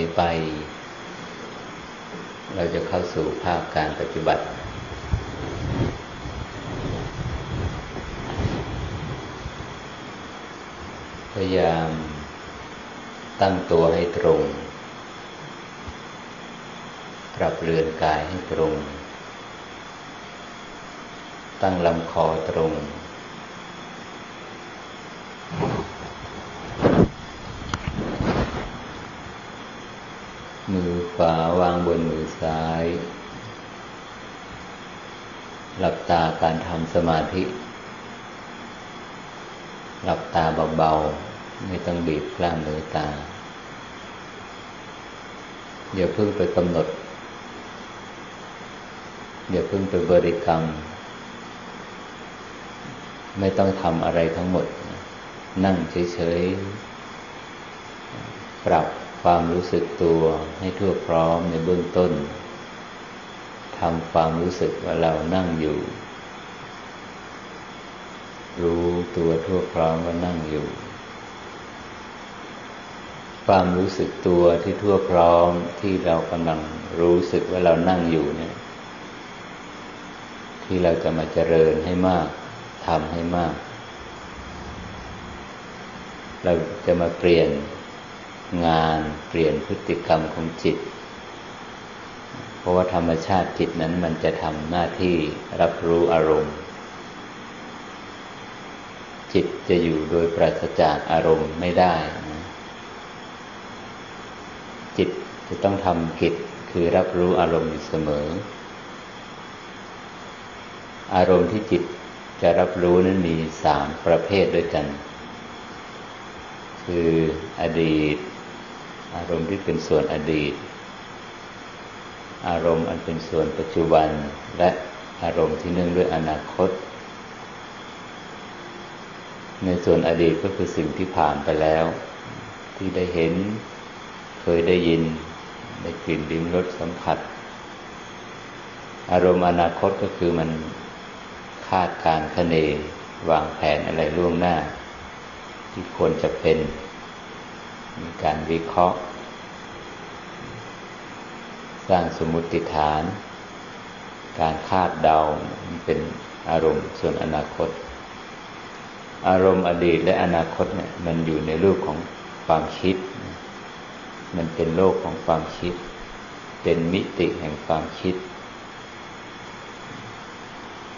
นี้ไป เราจะเข้าสู่ภาคการปฏิบัติ พยายามตั้งตัวให้ตรง ปรับเรือนกายให้ตรง ตั้งลำคอตรงมือขวาวางบนมือ ซ้าย หลับตาการทำสมาธิ หลับตาเบาๆ ไม่ต้องบีบกล้ามเนื้อตาอย่าเพิ่งไปกำหนดอย่าเพิ่งไปบริกรรม ไม่ต้องทำอะไรทั้งหมด นั่งเฉยๆ ปรับ ความรู้สึกตัวให้ทั่วพร้อมในเบื้องต้นทำความรู้สึกว่าเรานั่งอยู่ รู้ตัวทั่วพร้อมว่านั่งอยู่ ความรู้สึกตัวที่ทั่วพร้อมที่เรากำลังรู้สึกว่าเรานั่งอยู่เนี่ย ที่เราจะมาเจริญให้มากทำให้มาก เราจะมาเปลี่ยน งานเปลี่ยนพฤติกรรมของจิต เพราะว่าธรรมชาติจิตนั้นมันจะทำหน้าที่รับรู้อารมณ์ จิตจะอยู่โดยปราศจากอารมณ์ไม่ได้นะจิตจะต้องทำกิจคือรับรู้อารมณ์อยู่เสมอ อารมณ์ที่จิตจะรับรู้นั้นมีสามประเภทด้วยกัน คืออดีต อารมณ์ที่เป็นส่วนอดีต อารมณ์อันเป็นส่วนปัจจุบัน และอารมณ์ที่เนื่องด้วยอนาคต ในส่วนอดีตก็คือสิ่งที่ผ่านไปแล้ว ที่ได้เห็น เคยได้ยิน ได้กลิ่นลิ้มรสสัมผัส อารมณ์อนาคตก็คือมันคาดการคะเนวางแผนอะไรล่วงหน้า ที่ควรจะเป็น มีการวิเคราะห์ สร้างสมมติฐาน การคาดเดาเป็นอารมณ์ส่วนอนาคต อารมณ์อดีตและอนาคตเนี่ยมันอยู่ในรูปของความคิด มันเป็นโลกของความคิด เป็นมิติแห่งความคิด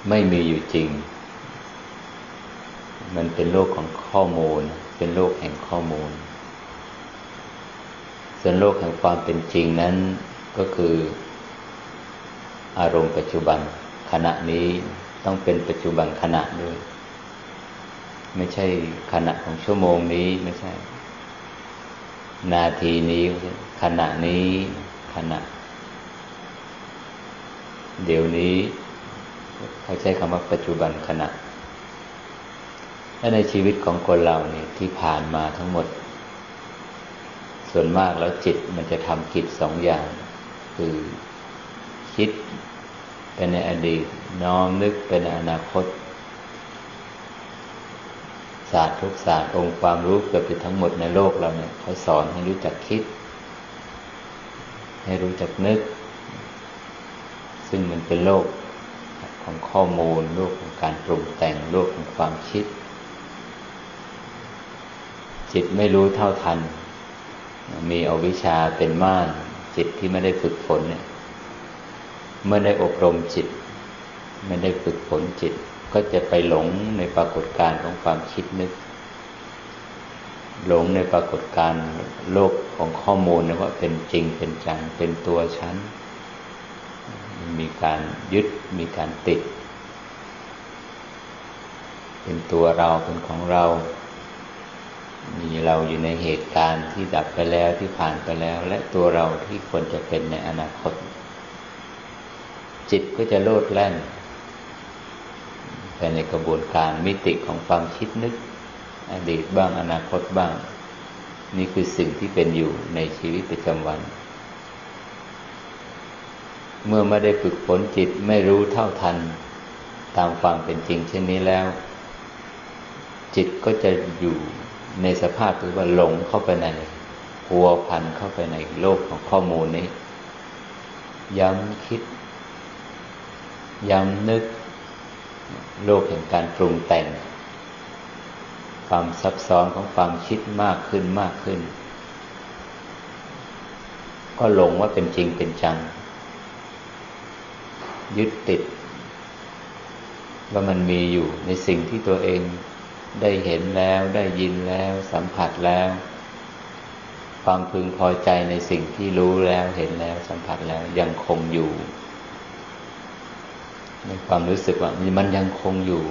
ไม่มีอยู่จริงมันเป็นโลกของข้อมูล เป็นโลกแห่งข้อมูล ส่วนโลกแห่งความเป็นจริงนั้นก็คือ อารมณ์ปัจจุบันขณะนี้ต้องเป็นปัจจุบันขณะด้วย ไม่ใช่ขณะของชั่วโมงนี้ไม่ใช่ นาทีนี้ขณะนี้ขณะ เดี๋ยวนี้เขาใช้คำว่าปัจจุบันขณะและในชีวิตของคนเราเนี่ยที่ผ่านมาทั้งหมด ส่วนมากแล้วจิตมันจะทำกิจสองอย่าง คือคิดเป็นในอดีต น้อมนึกเป็นในอนาคต ศาสตร์ทุกศาสตร์องค์ความรู้เกือบจะทั้งหมดในโลกเราเนี่ยเขาสอนให้รู้จักคิด ให้รู้จักนึก ซึ่งมันเป็นโลกของข้อมูลโลกของการปรุงแต่งโลกของความคิด จิตไม่รู้เท่าทัน มีอวิชชาเป็นม่านจิตที่ไม่ได้ฝึกฝนเนี่ยเมื่อได้อบรมจิต ไม่ได้ฝึกฝนจิต ก็จะไปหลงในปรากฏการณ์ของความคิดนึก หลงในปรากฏการณ์โลกของข้อมูลนะว่าเป็นจริงเป็นจังเป็นตัวฉันมีการยึดมีการติด เป็นตัวเราเป็นของเรา มีเราอยู่ในเหตุการณ์ที่ดับไปแล้วที่ผ่านไปแล้ว และตัวเราที่ควรจะเป็นในอนาคต จิตก็จะโลดแล่นไปในกระบวนการมิติของความคิดนึก อดีตบ้างอนาคตบ้าง นี่คือสิ่งที่เป็นอยู่ในชีวิตประจำวัน เมื่อไม่ได้ฝึกฝนจิตไม่รู้เท่าทัน ตามความเป็นจริงเช่นนี้แล้ว จิตก็จะอยู่ ในสภาพที่ว่าหลงเข้าไปในหัวพันเข้าไปในโลกของข้อมูลนี้ ย้ำคิด ย้ำนึก โลกแห่งการปรุงแต่ง ความซับซ้อนของความคิดมากขึ้นมากขึ้น ก็หลงว่าเป็นจริงเป็นจัง ยึดติด ว่ามันมีอยู่ในสิ่งที่ตัวเอง ได้เห็นแล้วได้ยินแล้ว สัมผัสแล้ว ความพึงพอใจในสิ่งที่รู้แล้วเห็นแล้วสัมผัสแล้วยังคงอยู่ในความรู้สึกว่ามันยังคงอยู่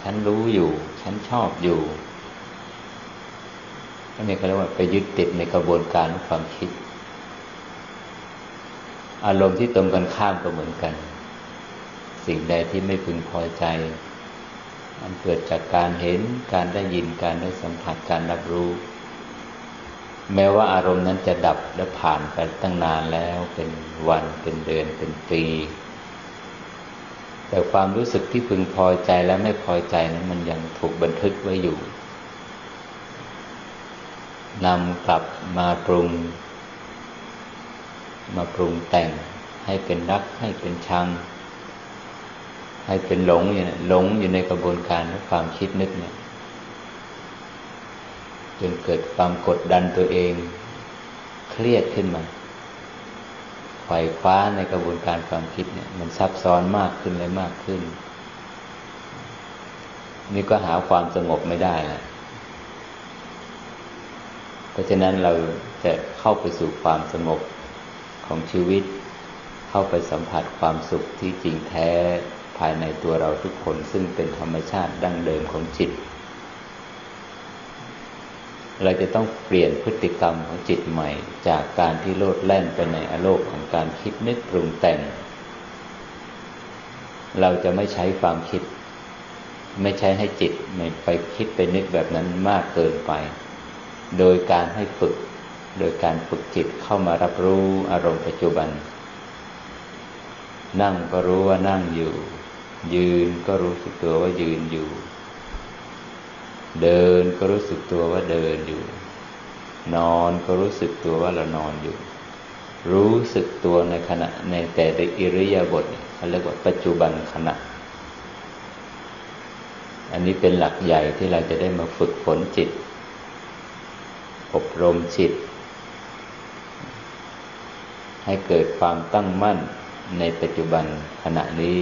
ฉันรู้อยู่ ฉันชอบอยู่อันนี้ก็เรียกว่าไปยึดติดในกระบวนการของความคิด อารมณ์ที่ตรงกันข้ามก็เหมือนกัน สิ่งใดที่ไม่พึงพอใจ มันเกิดจากการเห็นการได้ยินการได้สัมผัสการรับรู้ แม้ว่าอารมณ์นั้นจะดับและผ่านไปตั้งนานแล้วเป็นวันเป็นเดือนเป็นปี แต่ความรู้สึกที่พึงพอใจและไม่พอใจนั้นมันยังถูกบันทึกไว้อยู่นำกลับมาปรุง มาปรุงแต่งให้เป็นรักให้เป็นชัง ให้เป็นหลงอยู่นะหลงอยู่ในกระบวนการของความคิดนึกเนี่ยจนเกิดความกดดันตัวเอง เครียดขึ้นมาไขว่คว้าในกระบวนการความคิดเนี่ย มันซับซ้อนมากขึ้นเลยมากขึ้น นี่ก็หาความสงบไม่ได้ละเพราะฉะนั้นเราจะเข้าไปสู่ความสงบของชีวิต เข้าไปสัมผัสความสุขที่จริงแท้ ภายในตัวเราทุกคนซึ่งเป็นธรรมชาติดั้งเดิมของจิต เราจะต้องเปลี่ยนพฤติกรรมของจิตใหม่ จากการที่โลดแล่นไปในอโลกของการคิดนึกปรุงแต่ง เราจะไม่ใช้ความคิด ไม่ใช้ให้จิตไม่ไปคิดไปนึกแบบนั้นมากเกินไป โดยการให้ฝึก โดยการฝึกจิตเข้ามารับรู้อารมณ์ปัจจุบันนั่งก็รู้ว่านั่งอยู่ ยืนก็รู้สึกตัวว่ายืนอยู่ เดินก็รู้สึกตัวว่าเดินอยู่ นอนก็รู้สึกตัวว่าเรานอนอยู่ รู้สึกตัวในขณะในแต่ละอิริยาบถเขาเรียกว่าปัจจุบันขณะ อันนี้เป็นหลักใหญ่ที่เราจะได้มาฝึกฝนจิต อบรมจิต ให้เกิดความตั้งมั่นในปัจจุบันขณะนี้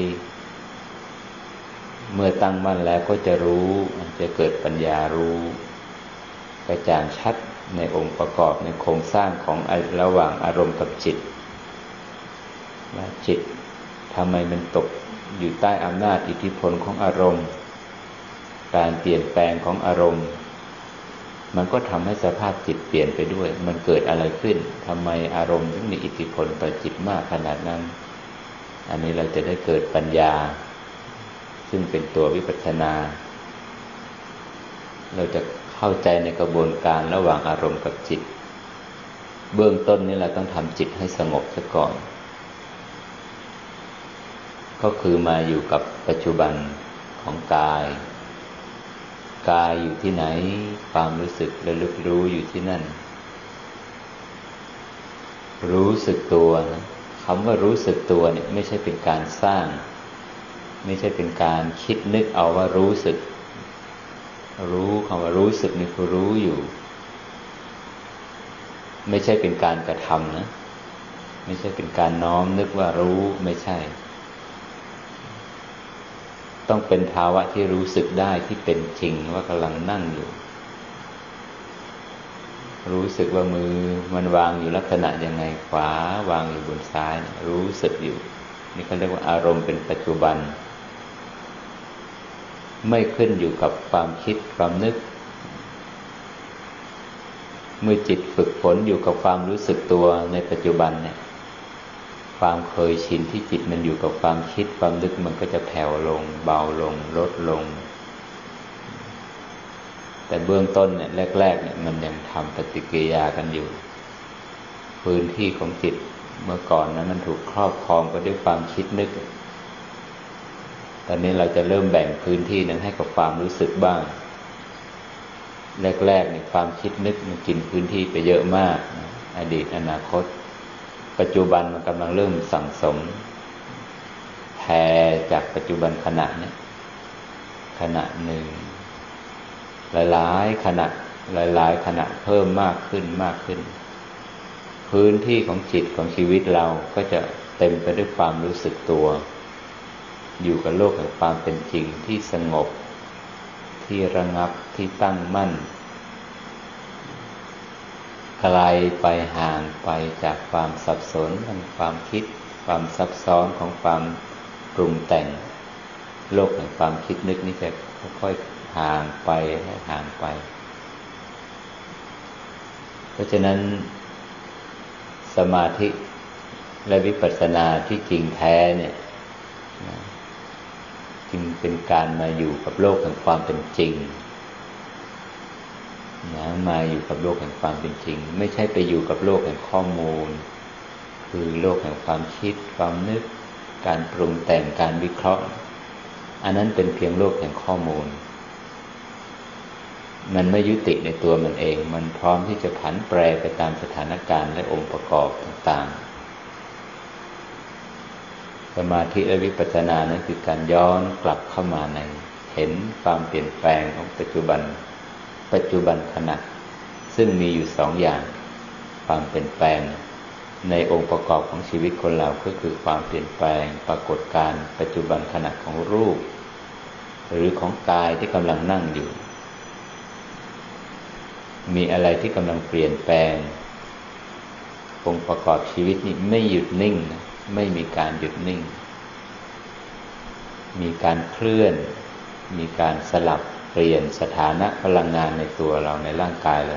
เมื่อตั้งมั่นแล้วก็จะรู้จะเกิดปัญญารู้กระจ่างชัดในองค์ประกอบในโครงสร้างของระหว่างอารมณ์กับจิตว่าจิตทำไมมันตกอยู่ใต้อำนาจอิทธิพลของอารมณ์ การเปลี่ยนแปลงของอารมณ์ มันก็ทำให้สภาพจิตเปลี่ยนไปด้วย มันเกิดอะไรขึ้นทำไมอารมณ์ถึงมีอิทธิพลต่อจิตมากขนาดนั้น อันนี้เราจะได้เกิดปัญญา ซึ่งเป็นตัววิปัสสนา เราจะเข้าใจในกระบวนการระหว่างอารมณ์กับจิต เบื้องต้นนี้เราต้องทำจิตให้สงบซะก่อน ก็คือมาอยู่กับปัจจุบันของกาย กายอยู่ที่ไหน ความรู้สึกระลึกรู้อยู่ที่นั่น รู้สึกตัวนะคำว่ารู้สึกตัวเนี่ยไม่ใช่เป็นการสร้าง ไม่ใช่เป็นการคิดนึกเอาว่ารู้สึก รู้คำว่ารู้สึกนี่คือรู้อยู่ ไม่ใช่เป็นการกระทำนะ ไม่ใช่เป็นการน้อมนึกว่ารู้ไม่ใช่ ต้องเป็นภาวะที่รู้สึกได้ที่เป็นจริงว่ากำลังนั่งอยู่ รู้สึกว่ามือมันวางอยู่ลักษณะยังไงขวาวางอยู่บนซ้าย รู้สึกอยู่นี่เขาเรียกว่าอารมณ์เป็นปัจจุบัน ไม่ขึ้นอยู่กับความคิดความนึก เมื่อจิตฝึกฝนอยู่กับความรู้สึกตัวในปัจจุบันเนี่ย ความเคยชินที่จิตมันอยู่กับความคิดความนึกมันก็จะแผ่วลง เบาลง ลดลง แต่เบื้องต้นเนี่ยแรก ๆ เนี่ยมันยังทำปฏิกิริยากันอยู่ พื้นที่ของจิตเมื่อก่อนนั้นมันถูกครอบครองไปด้วยความคิดนึก ตอนนี้เราจะเริ่มแบ่งพื้นที่นั้นให้กับความรู้สึกบ้าง แรกๆในความคิดนึกมันกินพื้นที่ไปเยอะมากอดีตอนาคต ปัจจุบันมันกำลังเริ่มสั่งสมแพรจากปัจจุบันขณะนี้ขณะหนึ่ง หลายๆขณะหลาย ๆ ขณะเพิ่มมากขึ้นมากขึ้น พื้นที่ของจิตของชีวิตเราก็จะเต็มไปด้วยความรู้สึกตัว อยู่กับโลกแห่งความเป็นจริงที่สงบ ที่ระงับที่ตั้งมั่นไกลไปห่างไปจากความสับสนทางความคิด ความซับซ้อนของความปรุงแต่ง โลกแห่งความคิดนึกนี่จะค่อยๆห่างไปห่างไป เพราะฉะนั้น สมาธิและวิปัสสนาที่จริงแท้เนี่ย จึงเป็นการมาอยู่กับโลกแห่งความเป็นจริงนะมาอยู่กับโลกแห่งความเป็นจริง ไม่ใช่ไปอยู่กับโลกแห่งข้อมูล คือโลกแห่งความคิด ความนึก การปรุงแต่งการวิเคราะห์ อันนั้นเป็นเพียงโลกแห่งข้อมูล มันไม่ยุติในตัวมันเอง มันพร้อมที่จะผันแปรไปตามสถานการณ์และองค์ประกอบต่างๆ สมาธิและวิปัสสนานั้นคือการย้อนกลับเข้ามาใน เห็นความเปลี่ยนแปลงของปัจจุบัน ปัจจุบันขณะซึ่งมีอยู่สองอย่าง ความเปลี่ยนแปลง ในองค์ประกอบของชีวิตคนเราก็คือความเปลี่ยนแปลงปรากฏการปัจจุบันขณะของรูป หรือของกายที่กำลังนั่งอยู่ มีอะไรที่กำลังเปลี่ยนแปลงองค์ประกอบชีวิตนี้ไม่หยุดนิ่งนะ ไม่มีการหยุดนิ่ง มีการเคลื่อน มีการสลับเปลี่ยนสถานะพลังงานในตัวเราในร่างกายเรา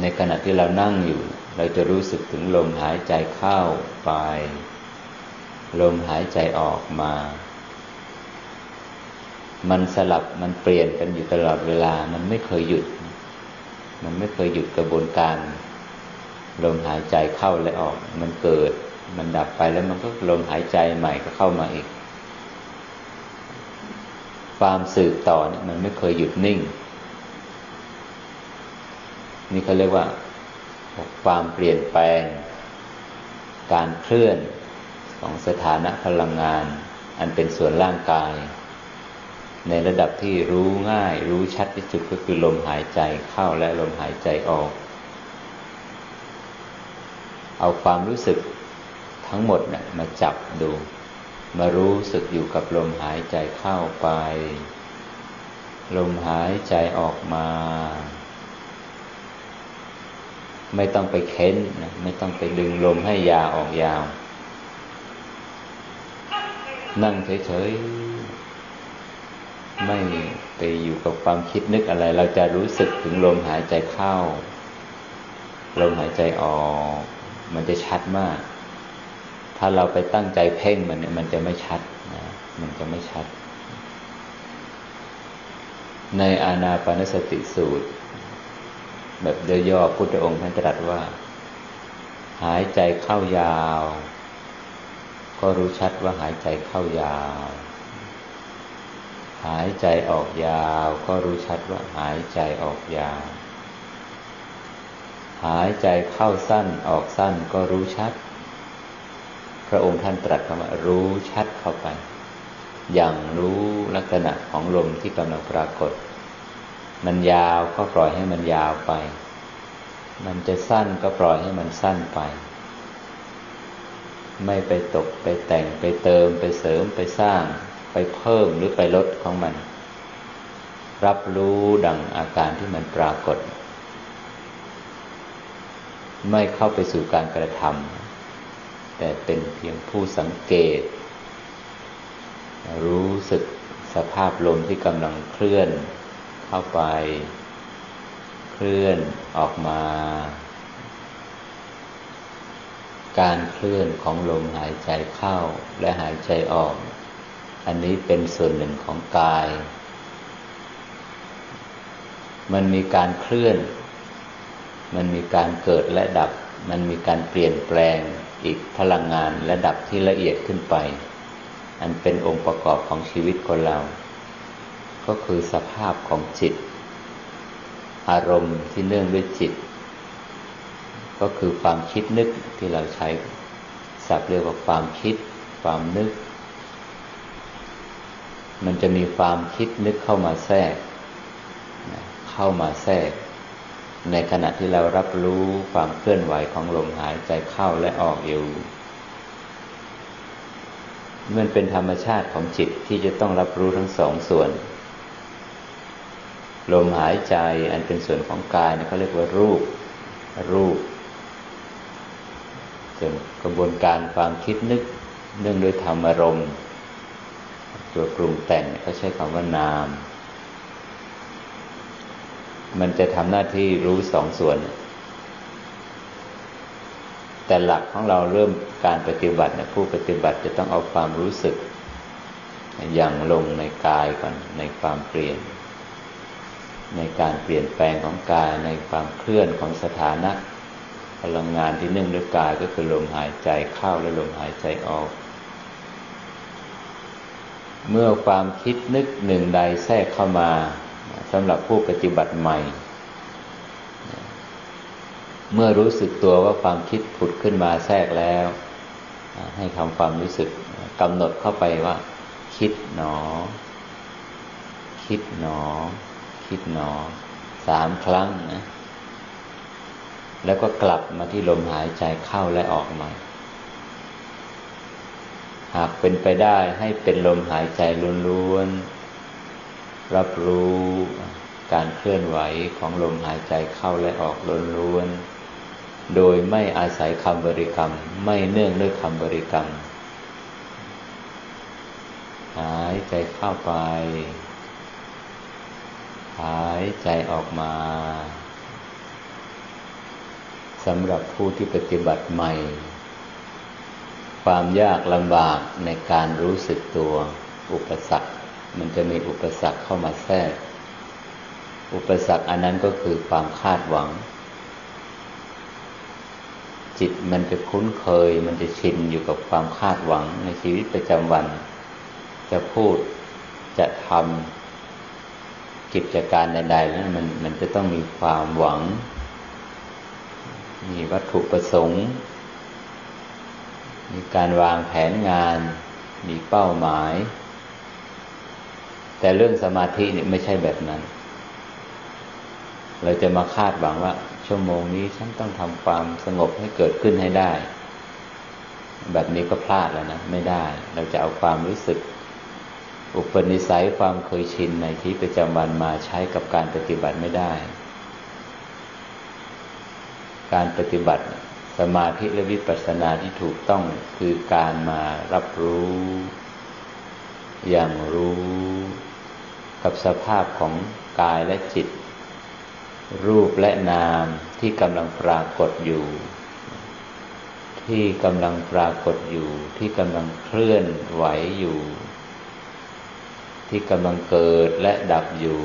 ในขณะที่เรานั่งอยู่ เราจะรู้สึกถึงลมหายใจเข้าไป ลมหายใจออกมา มันสลับมันเปลี่ยนกันอยู่ตลอดเวลา มันไม่เคยหยุด มันไม่เคยหยุดกระบวนการ ลมหายใจเข้าและออก มันเกิด มันดับไปแล้วมันก็ลมหายใจใหม่ก็เข้ามาอีก ความสืบต่อเนี่ยมันไม่เคยหยุดนิ่ง นี่เขาเรียกว่า ความเปลี่ยนแปลง การเคลื่อนของสถานะพลังงาน อันเป็นส่วนร่างกาย ในระดับที่รู้ง่าย รู้ชัดที่สุดก็คือลมหายใจเข้าและลมหายใจออก เอาความรู้สึกทั้งหมดนะ่ะมาจับดู มารู้สึกอยู่กับลมหายใจเข้าไป ลมหายใจออกมา ไม่ต้องไปเค้นนะไม่ต้องไปดึงลมให้ยาออกยาว นั่งเฉยๆ ไม่ไปอยู่กับความคิดนึกอะไร เราจะรู้สึกถึงลมหายใจเข้า ลมหายใจออก มันจะชัดมาก ถ้าเราไปตั้งใจเพ่งมันเนี่ยมันจะไม่ชัดนะมันจะไม่ชัด ในอานาปานสติสูตร แบบย่อๆพุทธองค์ท่านตรัสว่า หายใจเข้ายาว ก็รู้ชัดว่าหายใจเข้ายาว หายใจออกยาว ก็รู้ชัดว่าหายใจออกยาว หายใจเข้าสั้นออกสั้นก็รู้ชัด พระองค์ท่านตรัสคำว่ารู้ชัดเข้าไป อย่างรู้ลักษณะของลมที่กำลังปรากฏ มันยาวก็ปล่อยให้มันยาวไป มันจะสั้นก็ปล่อยให้มันสั้นไป ไม่ไปตกไปแต่งไปเติมไปเสริมไปสร้าง ไปเพิ่มหรือไปลดของมัน รับรู้ดังอาการที่มันปรากฏ ไม่เข้าไปสู่การกระทำแต่เป็นเพียงผู้สังเกต รู้สึกสภาพลมที่กำลังเคลื่อนเข้าไป เคลื่อนออกมา การเคลื่อนของลมหายใจเข้าและหายใจออก อันนี้เป็นส่วนหนึ่งของกาย มันมีการเคลื่อน มันมีการเกิดและดับ มันมีการเปลี่ยนแปลงอีกพลังงานและดับที่ละเอียดขึ้นไป อันเป็นองค์ประกอบของชีวิตคนเรา ก็คือสภาพของจิต อารมณ์ที่เนื่องด้วยจิต ก็คือความคิดนึกที่เราใช้ศัพท์เรียกว่าความคิด ความนึก มันจะมีความคิดนึกเข้ามาแทรก เข้ามาแทรก ในขณะที่เรารับรู้ความเคลื่อนไหวของลมหายใจเข้าและออกอยู่ มันเป็นธรรมชาติของจิตที่จะต้องรับรู้ทั้งสองส่วน ลมหายใจอันเป็นส่วนของกายเขาเรียกว่ารูป รูปส่วนกระบวนการความคิดนึกเนื่องด้วยธรรมารมณ์ ตัวปรุงแต่งเขาใช้คำว่านาม มันจะทำหน้าที่รู้สองส่วน แต่หลักของเราเริ่มการปฏิบัติเนี่ยผู้ปฏิบัติจะต้องเอาความรู้สึก อย่างลงในกายก่อนในความเปลี่ยน ในการเปลี่ยนแปลงของกายในความเคลื่อนของสถานะพลังงานที่นึ่งด้วยกายก็คือลมหายใจเข้าและลมหายใจออก เมื่อความคิดนึกหนึ่งใดแทรกเข้ามา สำหรับผู้ปฏิบัติใหม่ เมื่อรู้สึกตัวว่าความคิดผุดขึ้นมาแทรกแล้ว ให้ทำความรู้สึกกำหนดเข้าไปว่า คิดหนอ คิดหนอ คิดหนอสามครั้งนะแล้วก็กลับมาที่ลมหายใจเข้าและออกใหมาหากเป็นไปได้ให้เป็นลมหายใจล้วนๆ รับรู้การเคลื่อนไหวของลมหายใจเข้าและออกล้วนๆ โดยไม่อาศัยคำบริกรรม ไม่เนื่องด้วยคำบริกรรม หายใจเข้าไป หายใจออกมาสำหรับผู้ที่ปฏิบัติใหม่ ความยากลำบากในการรู้สึกตัวอุปสรรค มันจะมีอุปสรรคเข้ามาแทรก อุปสรรคอันนั้นก็คือความคาดหวัง จิตมันจะคุ้นเคย มันจะชินอยู่กับความคาดหวังในชีวิตประจำวัน จะพูดจะทำกิจการใดๆแล้วมันมันจะต้องมีความหวัง มีวัตถุประสงค์ มีการวางแผนงาน มีเป้าหมาย แต่เรื่องสมาธินี่ไม่ใช่แบบนั้น เราจะมาคาดหวังว่า ชั่วโมงนี้ฉันต้องทำความสงบให้เกิดขึ้นให้ได้ แบบนี้ก็พลาดแล้วนะ ไม่ได้ เราจะเอาความรู้สึก อุปนิสัยความเคยชินในที่ประจำวันมาใช้กับการปฏิบัติไม่ได้ การปฏิบัติสมาธิและวิปัสสนาที่ถูกต้องคือการมารับรู้ อย่างรู้ กับสภาพของกายและจิต รูปและนามที่กำลังปรากฏอยู่ ที่กำลังปรากฏอยู่ ที่กำลังเคลื่อนไหวอยู่ ที่กำลังเกิดและดับอยู่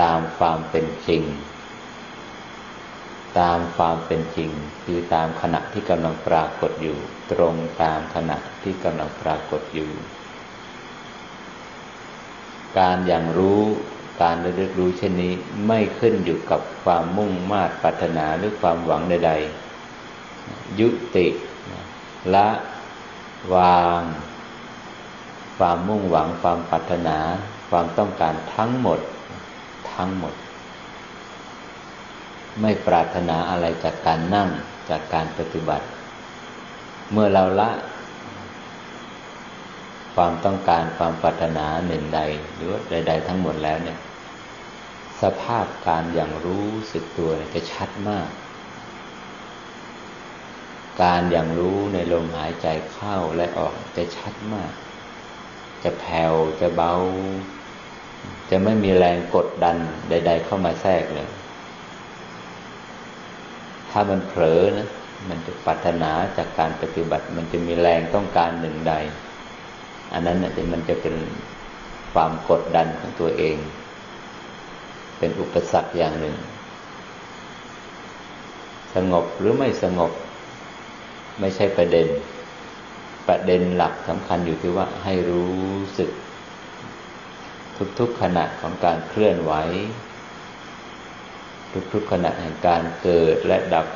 ตามความเป็นจริง ตามความเป็นจริง คือตามขณะที่กำลังปรากฏอยู่ ตรงตามขณะที่กำลังปรากฏอยู่ การอย่างรู้การระลึกรู้เช่นนี้ไม่ขึ้นอยู่กับความมุ่งมา่ปรารถนาหรือความหวังใด ๆ ยุติละวาง ความมุ่งหวังความปรารถนา ความต้องการทั้งหมด ทั้งหมด ไม่ปรารถนาอะไรจากการนั่งจากการปฏิบัติ เมื่อเราละ ความต้องการความปรารถนาหนึ่งใด หรือใด ๆ ทั้งหมดแล้วเนี่ย สภาพการอย่างรู้สึกตัวจะชัดมาก การอย่างรู้ในลมหายใจเข้าและออกจะชัดมาก จะแผ่วจะเบา จะไม่มีแรงกดดันใด ๆ เข้ามาแทรกเลย ถ้ามันเผลอนะมันจะปัฒนาจากการปฏิบัติ มันจะมีแรงต้องการหนึ่งใด อันนั้นเนี่ยมันจะเป็นความกดดันของตัวเอง เป็นอุปสรรคอย่างหนึ่ง สงบหรือไม่สงบ ไม่ใช่ประเด็น ประเด็นหลักสำคัญอยู่ที่ว่าให้รู้สึก ทุกๆขณะของการเคลื่อนไหว ทุกๆขณะแห่งการเกิดและดับ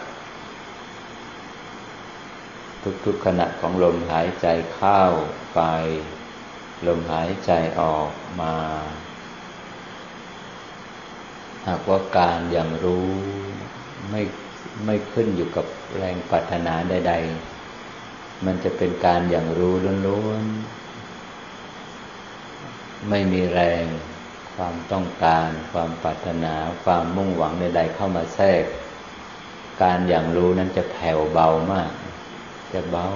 ทุกๆขณะของลมหายใจเข้าไป ลมหายใจออกมา หากว่าการอย่างรู้ไม่ไม่ขึ้นอยู่กับแรงปรารถนาใด ๆ มันจะเป็นการอย่างรู้ล้วนๆ ไม่มีแรงความต้องการ ความปรารถนา ความมุ่งหวังใด ๆ เข้ามาแทรก การอย่างรู้นั้นจะแผ่วเบามาก จะเบา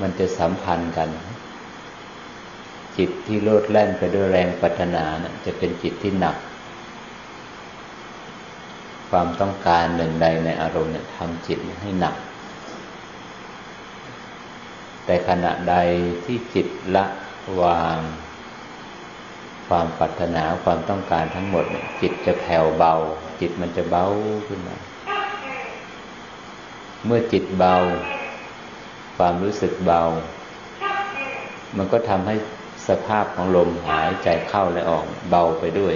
มันจะสัมพันธ์กัน จิตที่โลดแล่นไปด้วยแรงปรารถนานะจะเป็นจิตที่หนัก ความต้องการหนึ่งใดในอารมณ์เนี่ยทำจิตให้หนัก แต่ขณะใดที่จิตละวางความปรารถนาความต้องการทั้งหมดเนี่ยจิตจะแผ่วเบา จิตมันจะเบาขึ้นมา เมื่อจิตเบา ความรู้สึกเบา มันก็ทำให้สภาพของลมหายใจเข้าและออกเบาไปด้วย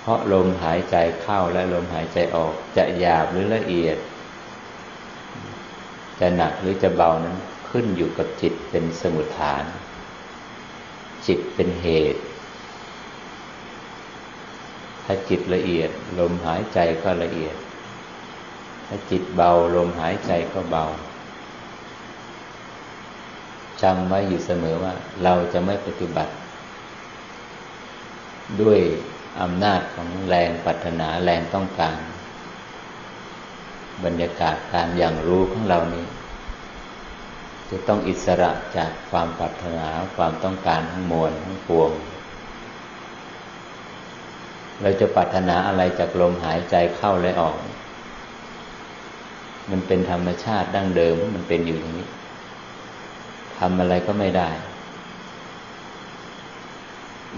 เพราะลมหายใจเข้าและลมหายใจออกจะหยาบหรือละเอียด จะหนักหรือจะเบานั้นขึ้นอยู่กับจิตเป็นสมุทฐาน จิตเป็นเหตุ ถ้าจิตละเอียด ลมหายใจก็ละเอียด ถ้าจิตเบาลมหายใจก็เบาจำไว้อยู่เสมอว่า เราจะไม่ปฏิบัติ ด้วยอำนาจของแรงปรารถนาแรงต้องการ บรรยากาศการอย่างรู้ของเรานี้ จะต้องอิสระจากความปรารถนาความต้องการทั้งมวลทั้งปวง เราจะปรารถนาอะไรจากลมหายใจเข้าและออก มันเป็นธรรมชาติดั้งเดิมมันเป็นอยู่อย่างนี้ทำอะไรก็ไม่ได้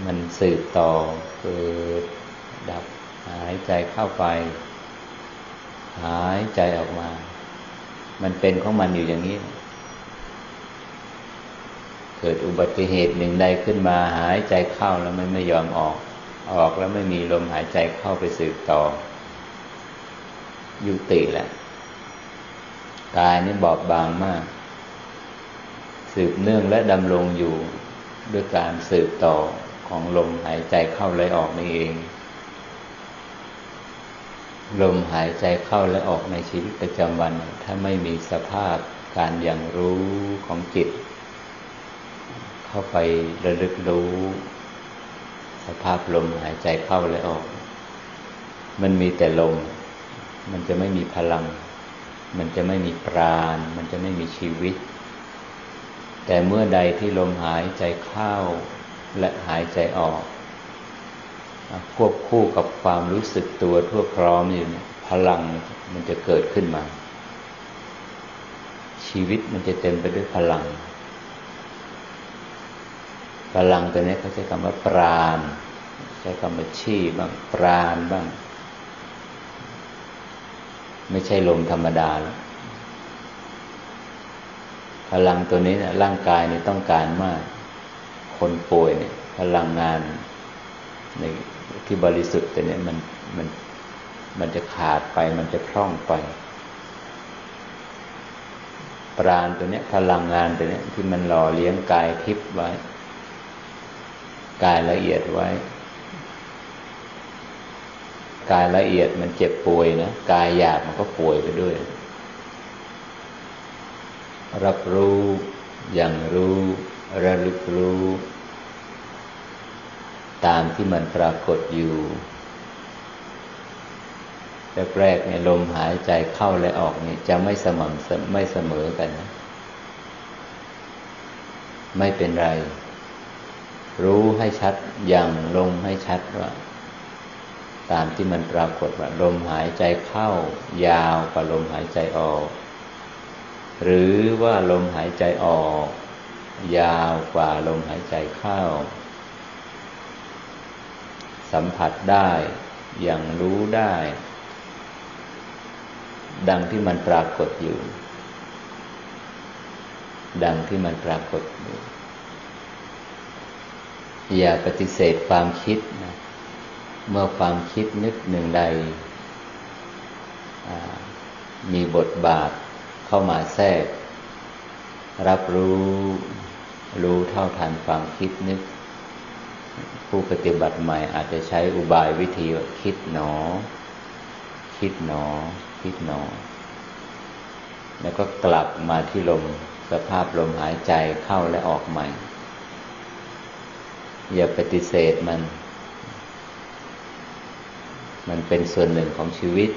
มันสืบต่อเกิดดับหายใจเข้าไป หายใจออกมา มันเป็นของมันอยู่อย่างนี้ เกิดอุบัติเหตุหนึ่งใดขึ้นมาหายใจเข้าแล้วมันไม่ยอมออก ออกแล้วไม่มีลมหายใจเข้าไปสืบต่อ ยุติแหละ กายนี่บอบบางมาก สืบเนื่องและดำรงอยู่ด้วยการสืบต่อของลมหายใจเข้าและออกนี่เอง ลมหายใจเข้าและออกในชีวิตประจำวัน ถ้าไม่มีสภาพการอย่างรู้ของจิต เข้าไประลึกรู้ สภาพลมหายใจเข้าและออก มันมีแต่ลม มันจะไม่มีพลัง มันจะไม่มีปราณ มันจะไม่มีชีวิต แต่เมื่อใดที่ลมหายใจเข้าและหายใจออก ควบคู่กับความรู้สึกตัวทั่วพร้อมอยู่เนี่ยพลังมันจะเกิดขึ้นมา ชีวิตมันจะเต็มไปด้วยพลัง พลังตัวนี้เขาใช้คำว่าปราณ ใช้คำว่าชีบ้างปราณบ้าง ไม่ใช่ลมธรรมดาแล้วพลังตัวนี้นะร่างกายนี่ต้องการมาก คนป่วยเนี่ยพลังงานในที่บริสุทธิ์ต่เนี้มันมันมันจะขาดไป มันจะพร่องไป ปราณตัวเนี้ยพลังงานตัวเนี้ยที่มันหล่อเลี้ยงกายทิพย์ไว้ กายละเอียดไว้ กายละเอียดมันเจ็บป่วยนะกายหยาบมันก็ป่วยไปด้วย รับรู้อย่างรู้ระลึกรู้ ตามที่มันปรากฏอยู่แรกๆเนี่ยลมหายใจเข้าและออกเนี่ยจะไม่สม่ำไม่เสมอกันนะไม่เป็นไร รู้ให้ชัดอย่างลงให้ชัดว่า ตามที่มันปรากฏว่าลมหายใจเข้ายาวกว่าลมหายใจออก หรือว่าลมหายใจออก ยาวกว่าลมหายใจเข้า สัมผัสได้อย่างรู้ได้ ดังที่มันปรากฏอยู่ ดังที่มันปรากฏอยู่อย่าปฏิเสธความคิดนะ เมื่อความคิดนึกหนึ่งใดมีบทบาทเข้ามาแทรก รับรู้รู้เท่าทันความคิดนึก ผู้ปฏิบัติใหม่อาจจะใช้อุบายวิธีคิดหนอ คิดหนอ คิดหนอ แล้วก็กลับมาที่ลมสภาพลมหายใจเข้าและออกใหม่ อย่าปฏิเสธมัน มันเป็นส่วนหนึ่งของชีวิต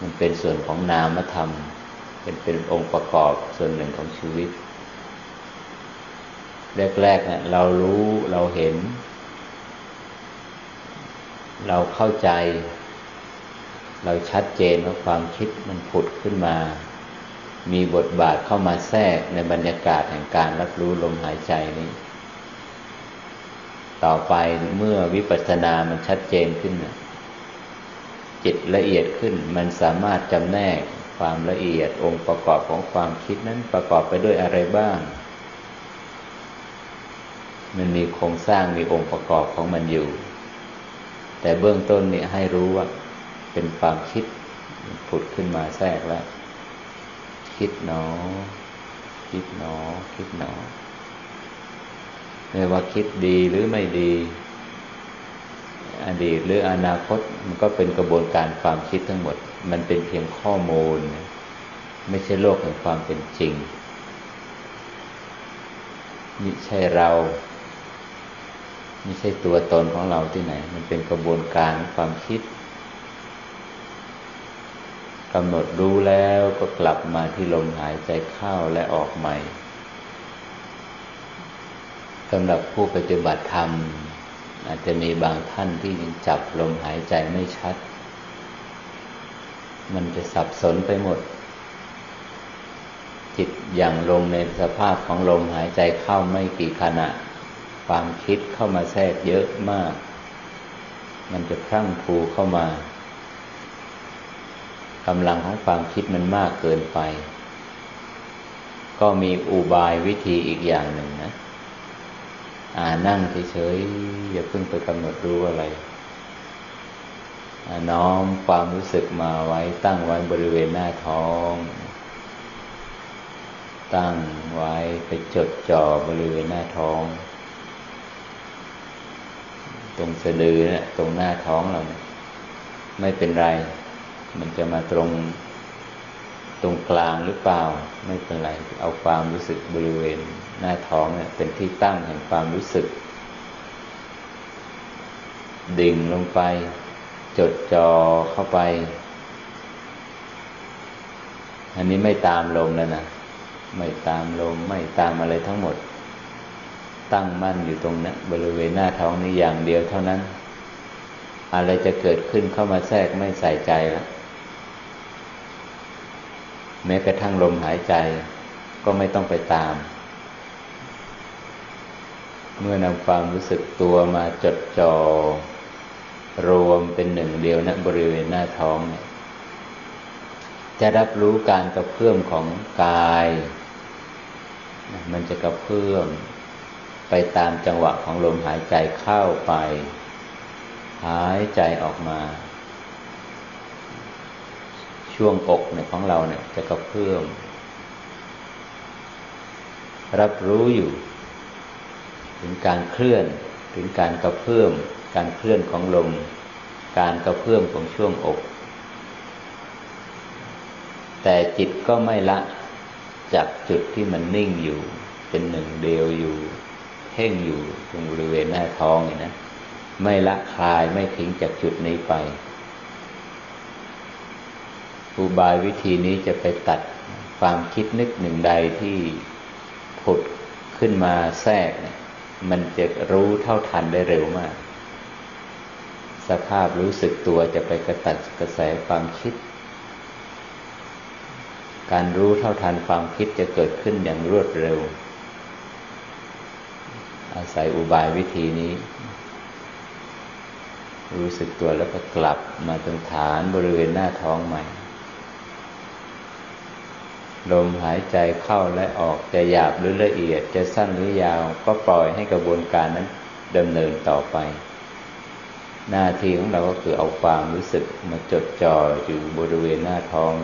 มันเป็นส่วนของนามธรรม เป็นเป็นองค์ประกอบส่วนหนึ่งของชีวิต แรกๆเนี่ยเรารู้เราเห็น เราเข้าใจ เราชัดเจนว่าความคิดมันผุดขึ้นมา มีบทบาทเข้ามาแทรกในบรรยากาศแห่งการรับรู้ลมหายใจนี้ ต่อไปเมื่อวิปัสสนามันชัดเจนขึ้น จิตละเอียดขึ้น มันสามารถจำแนกความละเอียดองค์ประกอบของความคิดนั้นประกอบไปด้วยอะไรบ้าง มันมีโครงสร้างมีองค์ประกอบของมันอยู่ แต่เบื้องต้นนี่ให้รู้ว่า เป็นความคิดผุดขึ้นมาแทรกแล้ว คิดหนอ คิดหนอ คิดหนอ ไม่ว่าคิดดีหรือไม่ดี อดีตหรืออนาคตมันก็เป็นกระบวนการความคิดทั้งหมด มันเป็นเพียงข้อมูล ไม่ใช่โลกแห่งความเป็นจริงนี่ใช่เราไม่ใช่ตัวตนของเราที่ไหน มันเป็นกระบวนการความคิดกำหนดรู้แล้วก็กลับมาที่ลมหายใจเข้าและออกใหม่ สำหรับผู้ปฏิบัติธรรม อาจจะมีบางท่านที่ยังจับลมหายใจไม่ชัด มันจะสับสนไปหมด จิตอย่างลงในสภาพของลมหายใจเข้าไม่กี่ขณะ ความคิดเข้ามาแทรกเยอะมาก มันจะพรั่งพรูเข้ามากำลังของความคิดมันมากเกินไป ก็มีอุบายวิธีอีกอย่างหนึ่งนะ นั่งเฉยๆอย่าเพิ่งไปกำหนดรู้อะไร น้อมความรู้สึกมาไว้ตั้งไว้บริเวณหน้าท้อง ตั้งไว้ไปจดจ่อบริเวณหน้าท้อง ตรงสะดือเนะี่ยตรงหน้าท้องเรานี่ยไม่เป็นไร มันจะมาตรงตรงกลางหรือเปล่า ไม่เป็นไร เอาความรู้สึกบริเวณ หน้าท้องเนี่ยเป็นที่ตั้งแห่งความรู้สึก ดิ่งลงไป จดจอเข้าไป อันนี้ไม่ตามลมแล้วนะ ไม่ตามลมไม่ตามอะไรทั้งหมด ตั้งมั่นอยู่ตรงนี้นบริเวณหน้าท้องนี้อย่างเดียวเท่านั้น อะไรจะเกิดขึ้นเข้ามาแทรกไม่ใส่ใจแล้วแม้กระทั่งลมหายใจก็ไม่ต้องไปตาม เมื่อนำความรู้สึกตัวมาจดจอ่อรวมเป็นหนึ่งเดียวณนะบริเวณหน้าท้องเนี่ยจะรับรู้การกระเพื่อมของกาย มันจะกระเพื่อมไปตามจังหวะของลมหายใจเข้าไป หายใจออกมา ช่วงอกเนี่ยของเราเนี่ยจะกระเพื่อมรับรู้อยู่ ถึงการเคลื่อน ถึงการกระเพื่อม การเคลื่อนของลม การกระเพื่อมของช่วงอก แต่จิตก็ไม่ละจากจุดที่มันนิ่งอยู่ เป็นหนึ่งเดียวอยู่เพ่งอยู่ตรงบริเวณหน้าท้องนี่นะไม่ละคลายไม่ทิ้งจากจุดนี้ไปอุบายวิธีนี้จะไปตัดความคิดนึกหนึ่งใดที่ผุดขึ้นมาแทรกเนี่ย มันจะรู้เท่าทันได้เร็วมาก สภาพรู้สึกตัวจะไปกระตัดกระแสความคิด การรู้เท่าทันความคิดจะเกิดขึ้นอย่างรวดเร็ว อาศัยอุบายวิธีนี้ รู้สึกตัวแล้วก็กลับมาตรงฐานบริเวณหน้าท้องใหม่ ลมหายใจเข้าและออกจะหยาบหรือละเอียดจะสั้นหรือยาว ก็ปล่อยให้กระบวนการนั้นดำเนินต่อไป หน้าที่ของเราก็คือเอาความรู้สึกมาจดจ่ออยู่บริเวณหน้าท้อง